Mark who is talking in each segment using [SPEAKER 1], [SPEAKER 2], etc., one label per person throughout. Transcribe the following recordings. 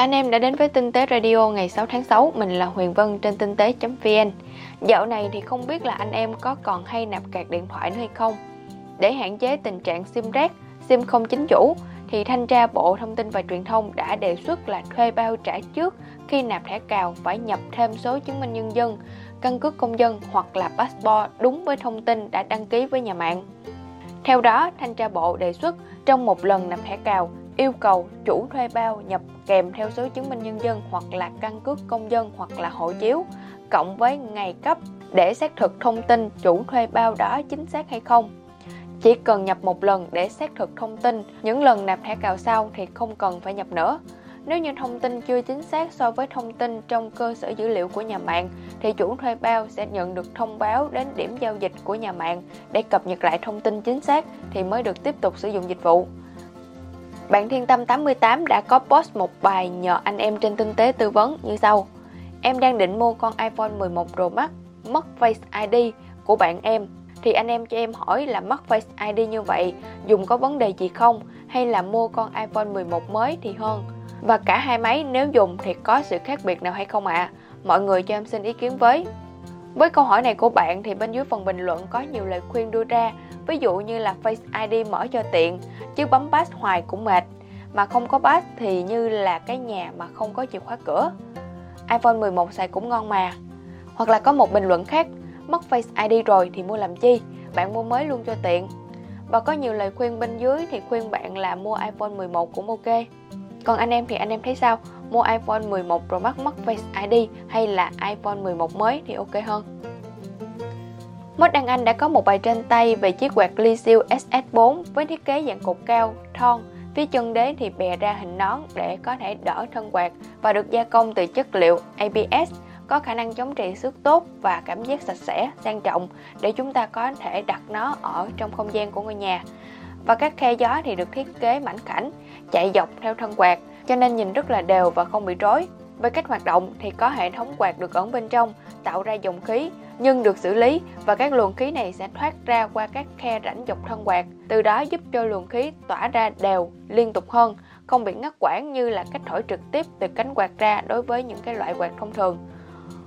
[SPEAKER 1] chào anh em đã đến với Tinh tế Radio ngày 6 tháng 6, mình là Huyền Vân trên tinh tế.vn. Dạo này thì không biết là anh em có còn hay nạp cạc điện thoại nữa hay không? Để hạn chế tình trạng sim rác, sim không chính chủ thì Thanh tra Bộ Thông tin và Truyền thông đã đề xuất là thuê bao trả trước khi nạp thẻ cào phải nhập thêm số chứng minh nhân dân, căn cước công dân hoặc là passport đúng với thông tin đã đăng ký với nhà mạng. Theo đó, Thanh tra Bộ đề xuất trong một lần nạp thẻ cào yêu cầu chủ thuê bao nhập kèm theo số chứng minh nhân dân hoặc là căn cước công dân hoặc là hộ chiếu cộng với ngày cấp để xác thực thông tin chủ thuê bao đó chính xác hay không. Chỉ cần nhập một lần để xác thực thông tin, những lần nạp thẻ cào sau thì không cần phải nhập nữa. Nếu như thông tin chưa chính xác so với thông tin trong cơ sở dữ liệu của nhà mạng, thì chủ thuê bao sẽ nhận được thông báo đến điểm giao dịch của nhà mạng để cập nhật lại thông tin chính xác thì mới được tiếp tục sử dụng dịch vụ. Bạn Thiên Tâm 88 đã có post một bài nhờ anh em trên tinh tế tư vấn như sau. Em đang định mua con iPhone 11 Pro Max, mất Face ID của bạn em. Thì anh em cho em hỏi là mất Face ID như vậy, dùng có vấn đề gì không? Hay là mua con iPhone 11 mới thì hơn? Và cả hai máy nếu dùng thì có sự khác biệt nào hay không ạ? À? Mọi người cho em xin ý kiến với. Với câu hỏi này của bạn thì bên dưới phần bình luận có nhiều lời khuyên đưa ra Ví dụ như là Face ID mở cho tiện, chứ bấm pass hoài cũng mệt. Mà không có pass thì như là cái nhà mà không có chìa khóa cửa. iPhone 11 xài cũng ngon mà. Hoặc là có một bình luận khác, mất Face ID rồi thì mua làm chi, bạn mua mới luôn cho tiện. Và có nhiều lời khuyên bên dưới thì khuyên bạn là mua iPhone 11 cũng ok. Còn anh em thì anh em thấy sao? Mua iPhone 11 Pro Max mất Face ID hay là iPhone 11 mới thì ok hơn? Mod Đăng Anh đã có một bài trên tay về chiếc quạt ly siêu SS4 với thiết kế dạng cột cao, thon, phía chân đế thì bè ra hình nón để có thể đỡ thân quạt và được gia công từ chất liệu ABS có khả năng chống trì xước tốt và cảm giác sạch sẽ, sang trọng để chúng ta có thể đặt nó ở trong không gian của ngôi nhà. Và các khe gió thì được thiết kế mảnh khảnh, chạy dọc theo thân quạt cho nên nhìn rất là đều và không bị rối. Về cách hoạt động thì có hệ thống quạt được ẩn bên trong tạo ra dòng khí nhưng được xử lý và các luồng khí này sẽ thoát ra qua các khe rãnh dọc thân quạt, từ đó giúp cho luồng khí tỏa ra đều, liên tục hơn, không bị ngắt quãng như là cách thổi trực tiếp từ cánh quạt ra đối với những cái loại quạt thông thường.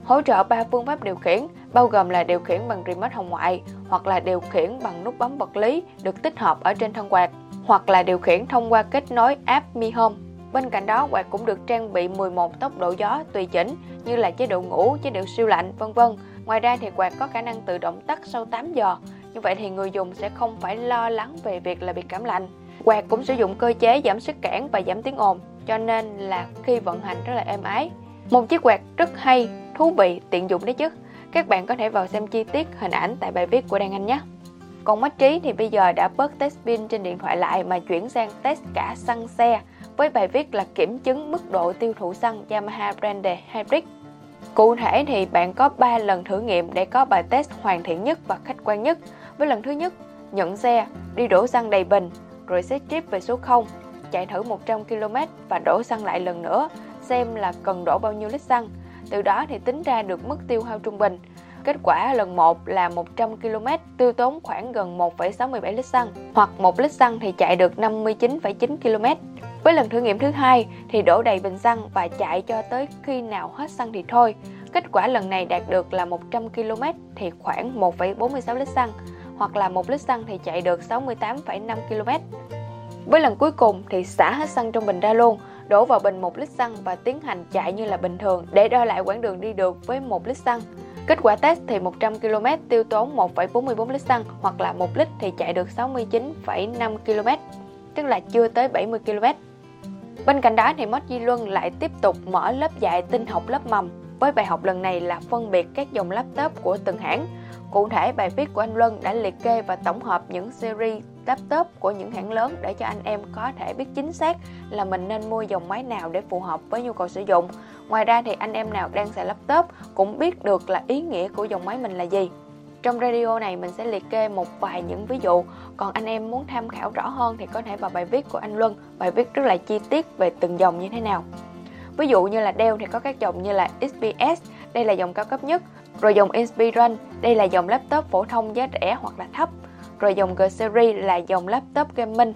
[SPEAKER 1] Hỗ trợ ba phương pháp điều khiển, bao gồm là điều khiển bằng remote hồng ngoại hoặc là điều khiển bằng nút bấm vật lý được tích hợp ở trên thân quạt, hoặc là điều khiển thông qua kết nối app Mi Home. Bên cạnh đó, quạt cũng được trang bị 11 tốc độ gió tùy chỉnh như là chế độ ngủ, chế độ siêu lạnh, vân vân Ngoài ra thì quạt có khả năng tự động tắt sau 8 giờ. Như vậy thì người dùng sẽ không phải lo lắng về việc là bị cảm lạnh. Quạt cũng sử dụng cơ chế giảm sức cản và giảm tiếng ồn, cho nên là khi vận hành rất là êm ái. Một chiếc quạt rất hay, thú vị, tiện dụng đấy chứ. Các bạn có thể vào xem chi tiết hình ảnh tại bài viết của Đan Anh nhé. Còn Mắt Trí thì bây giờ đã bớt test pin trên điện thoại lại mà chuyển sang test cả xăng xe với bài viết là kiểm chứng mức độ tiêu thụ xăng Yamaha Brande Hybrid Cụ thể thì bạn có 3 lần thử nghiệm để có bài test hoàn thiện nhất và khách quan nhất. Với lần thứ nhất, nhận xe, đi đổ xăng đầy bình, rồi xét trip về số 0, chạy thử 100 km và đổ xăng lại lần nữa, xem là cần đổ bao nhiêu lít xăng. Từ đó thì tính ra được mức tiêu hao trung bình. Kết quả lần 1 là 100 km tiêu tốn khoảng gần 1,67 lít xăng, hoặc 1 lít xăng thì chạy được 59,9 km. Với lần thử nghiệm thứ hai thì đổ đầy bình xăng và chạy cho tới khi nào hết xăng thì thôi. Kết quả lần này đạt được là 100 km thì khoảng 1,46 lít xăng, hoặc là 1 lít xăng thì chạy được 68,5 km. Với lần cuối cùng thì xả hết xăng trong bình ra luôn, đổ vào bình 1 lít xăng và tiến hành chạy như là bình thường để đo lại quãng đường đi được với 1 lít xăng. Kết quả test thì 100 km tiêu tốn 1,44 lít xăng hoặc là 1 lít thì chạy được 69,5 km, tức là chưa tới 70 km. Bên cạnh đó thì Mod Di Luân lại tiếp tục mở lớp dạy tinh học lớp mầm với bài học lần này là phân biệt các dòng laptop của từng hãng. Cụ thể, bài viết của anh Luân đã liệt kê và tổng hợp những series laptop của những hãng lớn để cho anh em có thể biết chính xác là mình nên mua dòng máy nào để phù hợp với nhu cầu sử dụng. Ngoài ra thì anh em nào đang xài laptop cũng biết được là ý nghĩa của dòng máy mình là gì. Trong radio này mình sẽ liệt kê một vài những ví dụ, còn anh em muốn tham khảo rõ hơn thì có thể vào bài viết của anh Luân, bài viết rất là chi tiết về từng dòng như thế nào. Ví dụ như là Dell thì có các dòng như là XPS, đây là dòng cao cấp nhất, rồi dòng Inspiron, đây là dòng laptop phổ thông giá rẻ hoặc là thấp, rồi dòng G Series là dòng laptop gaming.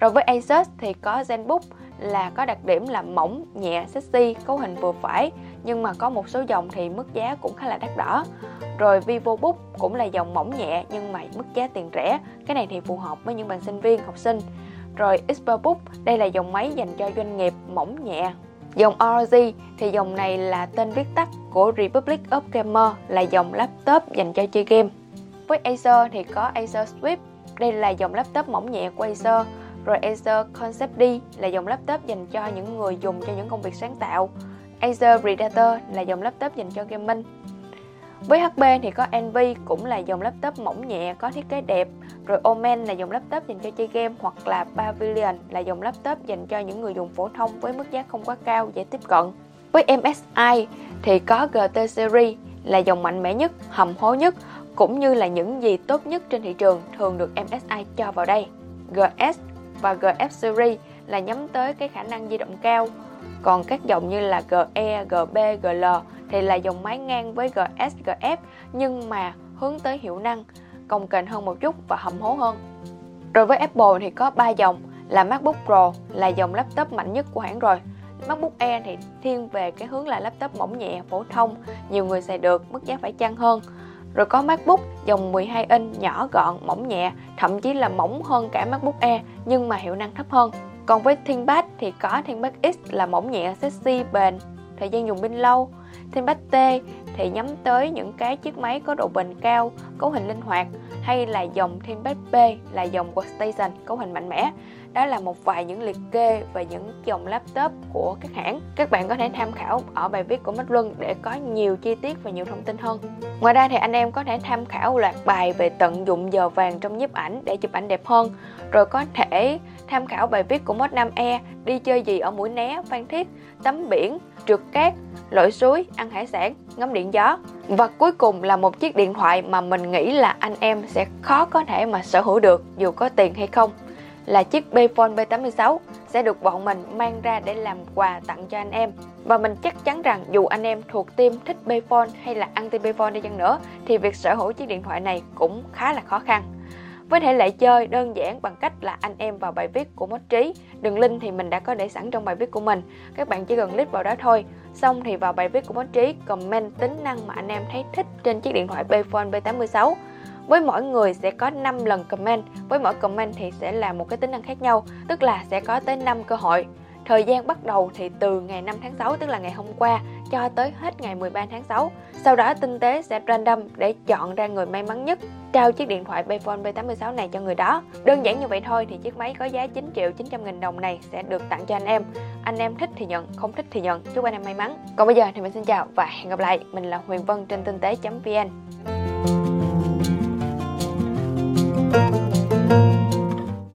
[SPEAKER 1] Rồi với Asus thì có ZenBook, là có đặc điểm là mỏng, nhẹ, sexy, cấu hình vừa phải nhưng mà có một số dòng thì mức giá cũng khá là đắt đỏ. Rồi VivoBook cũng là dòng mỏng nhẹ nhưng mà mức giá tiền rẻ. Cái này thì phù hợp với những bạn sinh viên, học sinh. Rồi Xperbook, đây là dòng máy dành cho doanh nghiệp mỏng nhẹ. Dòng ROG thì dòng này là tên viết tắt của Republic of Gamer là dòng laptop dành cho chơi game. Với Acer thì có Acer Swift, đây là dòng laptop mỏng nhẹ của Acer. Rồi Acer Concept D là dòng laptop dành cho những người dùng cho những công việc sáng tạo. Acer Predator là dòng laptop dành cho gaming. Với HP thì có Envy cũng là dòng laptop mỏng nhẹ có thiết kế đẹp, rồi Omen là dòng laptop dành cho chơi game hoặc là Pavilion là dòng laptop dành cho những người dùng phổ thông với mức giá không quá cao dễ tiếp cận. Với MSI thì có GT Series là dòng mạnh mẽ nhất, hầm hố nhất cũng như là những gì tốt nhất trên thị trường thường được MSI cho vào đây. GS và GF Series là nhắm tới cái khả năng di động cao, còn các dòng như là GE, GB, GL thì là dòng máy ngang với GS, GF nhưng mà hướng tới hiệu năng, cồng kềnh hơn một chút và hầm hố hơn. Rồi với Apple thì có 3 dòng là MacBook Pro là dòng laptop mạnh nhất của hãng rồi. MacBook Air thì thiên về cái hướng là laptop mỏng nhẹ, phổ thông, nhiều người xài được, mức giá phải chăng hơn. Rồi có MacBook dòng 12 inch nhỏ gọn, mỏng nhẹ, thậm chí là mỏng hơn cả MacBook Air nhưng mà hiệu năng thấp hơn. Còn với ThinkPad thì có ThinkPad X là mỏng nhẹ, sexy, bền, thời gian dùng pin lâu. ThinkPad T thì nhắm tới những cái chiếc máy có độ bền cao, cấu hình linh hoạt hay là dòng ThinkPad P là dòng workstation cấu hình mạnh mẽ. Đó là một vài những liệt kê và những dòng laptop của các hãng. Các bạn có thể tham khảo ở bài viết của Mách Luân để có nhiều chi tiết và nhiều thông tin hơn. Ngoài ra thì anh em có thể tham khảo loạt bài về tận dụng giờ vàng trong nhiếp ảnh để chụp ảnh đẹp hơn. Rồi có thể tham khảo bài viết của Mod 5E đi chơi gì ở Mũi Né, Phan Thiết, tắm biển, trượt cát, lội suối, ăn hải sản, ngắm điện gió. Và cuối cùng là một chiếc điện thoại mà mình nghĩ là anh em sẽ khó có thể mà sở hữu được dù có tiền hay không là chiếc Bphone B86 sẽ được bọn mình mang ra để làm quà tặng cho anh em. Và mình chắc chắn rằng dù anh em thuộc team thích Bphone hay là anti Bphone đi chăng nữa thì việc sở hữu chiếc điện thoại này cũng khá là khó khăn. Với thể lệ chơi đơn giản bằng cách là anh em vào bài viết của Mốt Trí, đường link thì mình đã có để sẵn trong bài viết của mình. Các bạn chỉ cần click vào đó thôi. Xong thì vào bài viết của Mốt Trí, comment tính năng mà anh em thấy thích trên chiếc điện thoại Bphone B86 với mỗi người sẽ có 5 lần comment, với mỗi comment thì sẽ là một cái tính năng khác nhau, tức là sẽ có tới 5 cơ hội. Thời gian bắt đầu thì từ ngày 5 tháng 6 tức là ngày hôm qua cho tới hết ngày 13 tháng 6. Sau đó tinh tế sẽ random để chọn ra người may mắn nhất trao chiếc điện thoại Bphone B86 này cho người đó. Đơn giản như vậy thôi thì chiếc máy có giá 9 triệu 900 nghìn đồng này sẽ được tặng cho anh em. Anh em thích thì nhận, không thích thì nhận. Chúc anh em may mắn. Còn bây giờ thì mình xin chào và hẹn gặp lại. Mình là Huyền Vân trên tinh tế.vn.